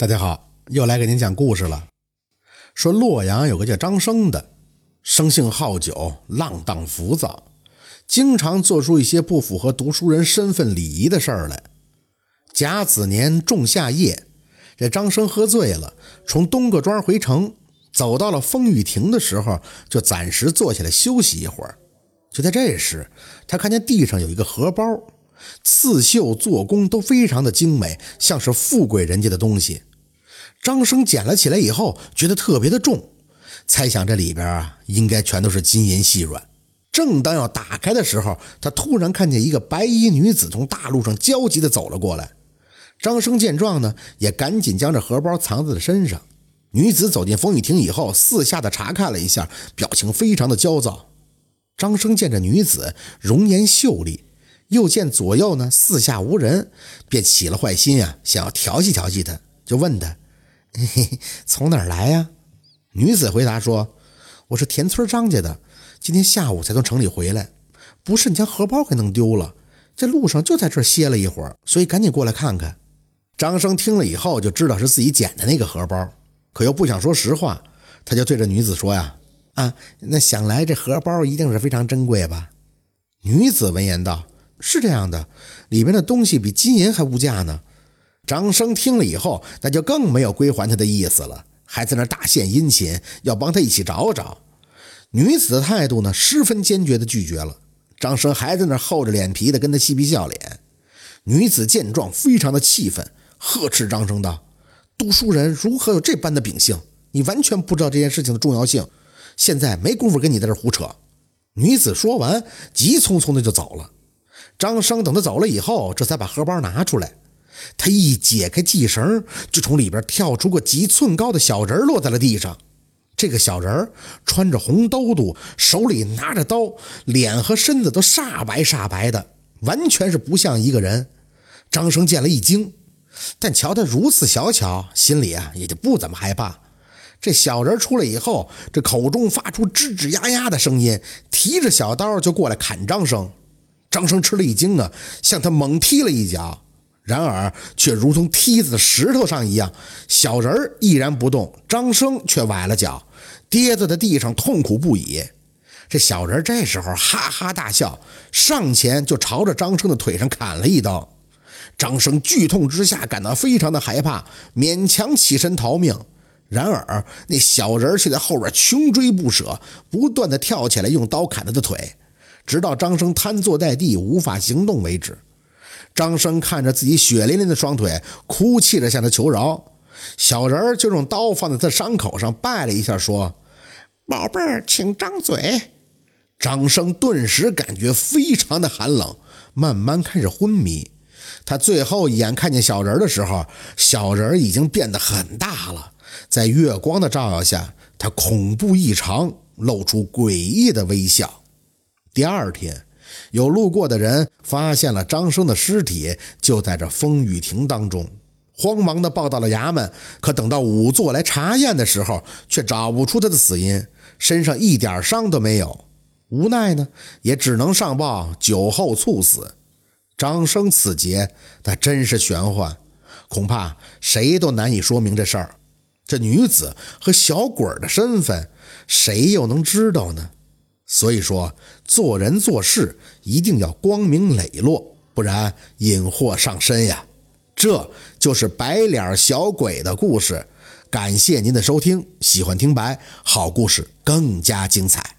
大家好，又来给您讲故事了。说洛阳有个叫张生的，生性好酒，浪荡浮躁，经常做出一些不符合读书人身份礼仪的事儿来。甲子年仲夏夜，这张生喝醉了，从东各庄回城，走到了风雨亭的时候，就暂时坐下来休息一会儿。就在这时，他看见地上有一个荷包，刺绣做工都非常的精美，像是富贵人家的东西。张生捡了起来以后，觉得特别的重，猜想这里边啊应该全都是金银细软。正当要打开的时候，他突然看见一个白衣女子从大路上焦急地走了过来。张生见状呢，也赶紧将这荷包藏在了身上。女子走进风雨亭以后，四下的查看了一下，表情非常的焦躁。张生见这女子容颜秀丽，又见左右呢四下无人，便起了坏心啊，想要调戏调戏她，就问她。嘿嘿，从哪儿来呀？女子回答说：“我是田村张家的，今天下午才从城里回来。不慎将荷包给弄丢了，在路上就在这歇了一会儿，所以赶紧过来看看。”张生听了以后就知道是自己捡的那个荷包，可又不想说实话，他就对着女子说：“呀，啊，那想来这荷包一定是非常珍贵吧？”女子闻言道：“是这样的，里面的东西比金银还无价呢。”张生听了以后，那就更没有归还他的意思了，还在那大献殷勤，要帮他一起找找。女子的态度呢，十分坚决地拒绝了。张生还在那厚着脸皮的跟他嬉皮笑脸。女子见状，非常的气愤，呵斥张生道：“读书人如何有这般的秉性？你完全不知道这件事情的重要性。现在没工夫跟你在这胡扯。”女子说完，急匆匆的就走了。张生等他走了以后，这才把荷包拿出来。他一解开系绳，就从里边跳出个几寸高的小人，落在了地上。这个小人穿着红兜兜，手里拿着刀，脸和身子都煞白煞白的，完全是不像一个人。张生见了一惊，但瞧他如此小巧，心里啊也就不怎么害怕。这小人出来以后，这口中发出吱吱呀呀的声音，提着小刀就过来砍张生。张生吃了一惊啊，向他猛踢了一脚。然而，却如同踢在石头上一样，小人儿依然不动。张生却崴了脚，跌坐在地上，痛苦不已。这小人这时候哈哈大笑，上前就朝着张生的腿上砍了一刀。张生剧痛之下感到非常的害怕，勉强起身逃命。然而，那小人却在后边穷追不舍，不断的跳起来用刀砍他的腿，直到张生瘫坐在地无法行动为止。张生看着自己血淋淋的双腿，哭泣着向他求饶。小人就用刀放在他伤口上，拜了一下，说：“宝贝儿，请张嘴。”张生顿时感觉非常的寒冷，慢慢开始昏迷。他最后一眼看见小人的时候，小人已经变得很大了，在月光的照耀下，他恐怖异常，露出诡异的微笑。第二天。有路过的人发现了张生的尸体，就在这风雨亭当中，慌忙的报到了衙门。可等到仵作来查验的时候，却找不出他的死因，身上一点伤都没有。无奈呢，也只能上报酒后猝死。张生此劫，那真是玄幻，恐怕谁都难以说明这事儿。这女子和小鬼的身份，谁又能知道呢？所以说，做人做事一定要光明磊落，不然引祸上身呀。这就是白脸小鬼的故事。感谢您的收听，喜欢听白好故事更加精彩。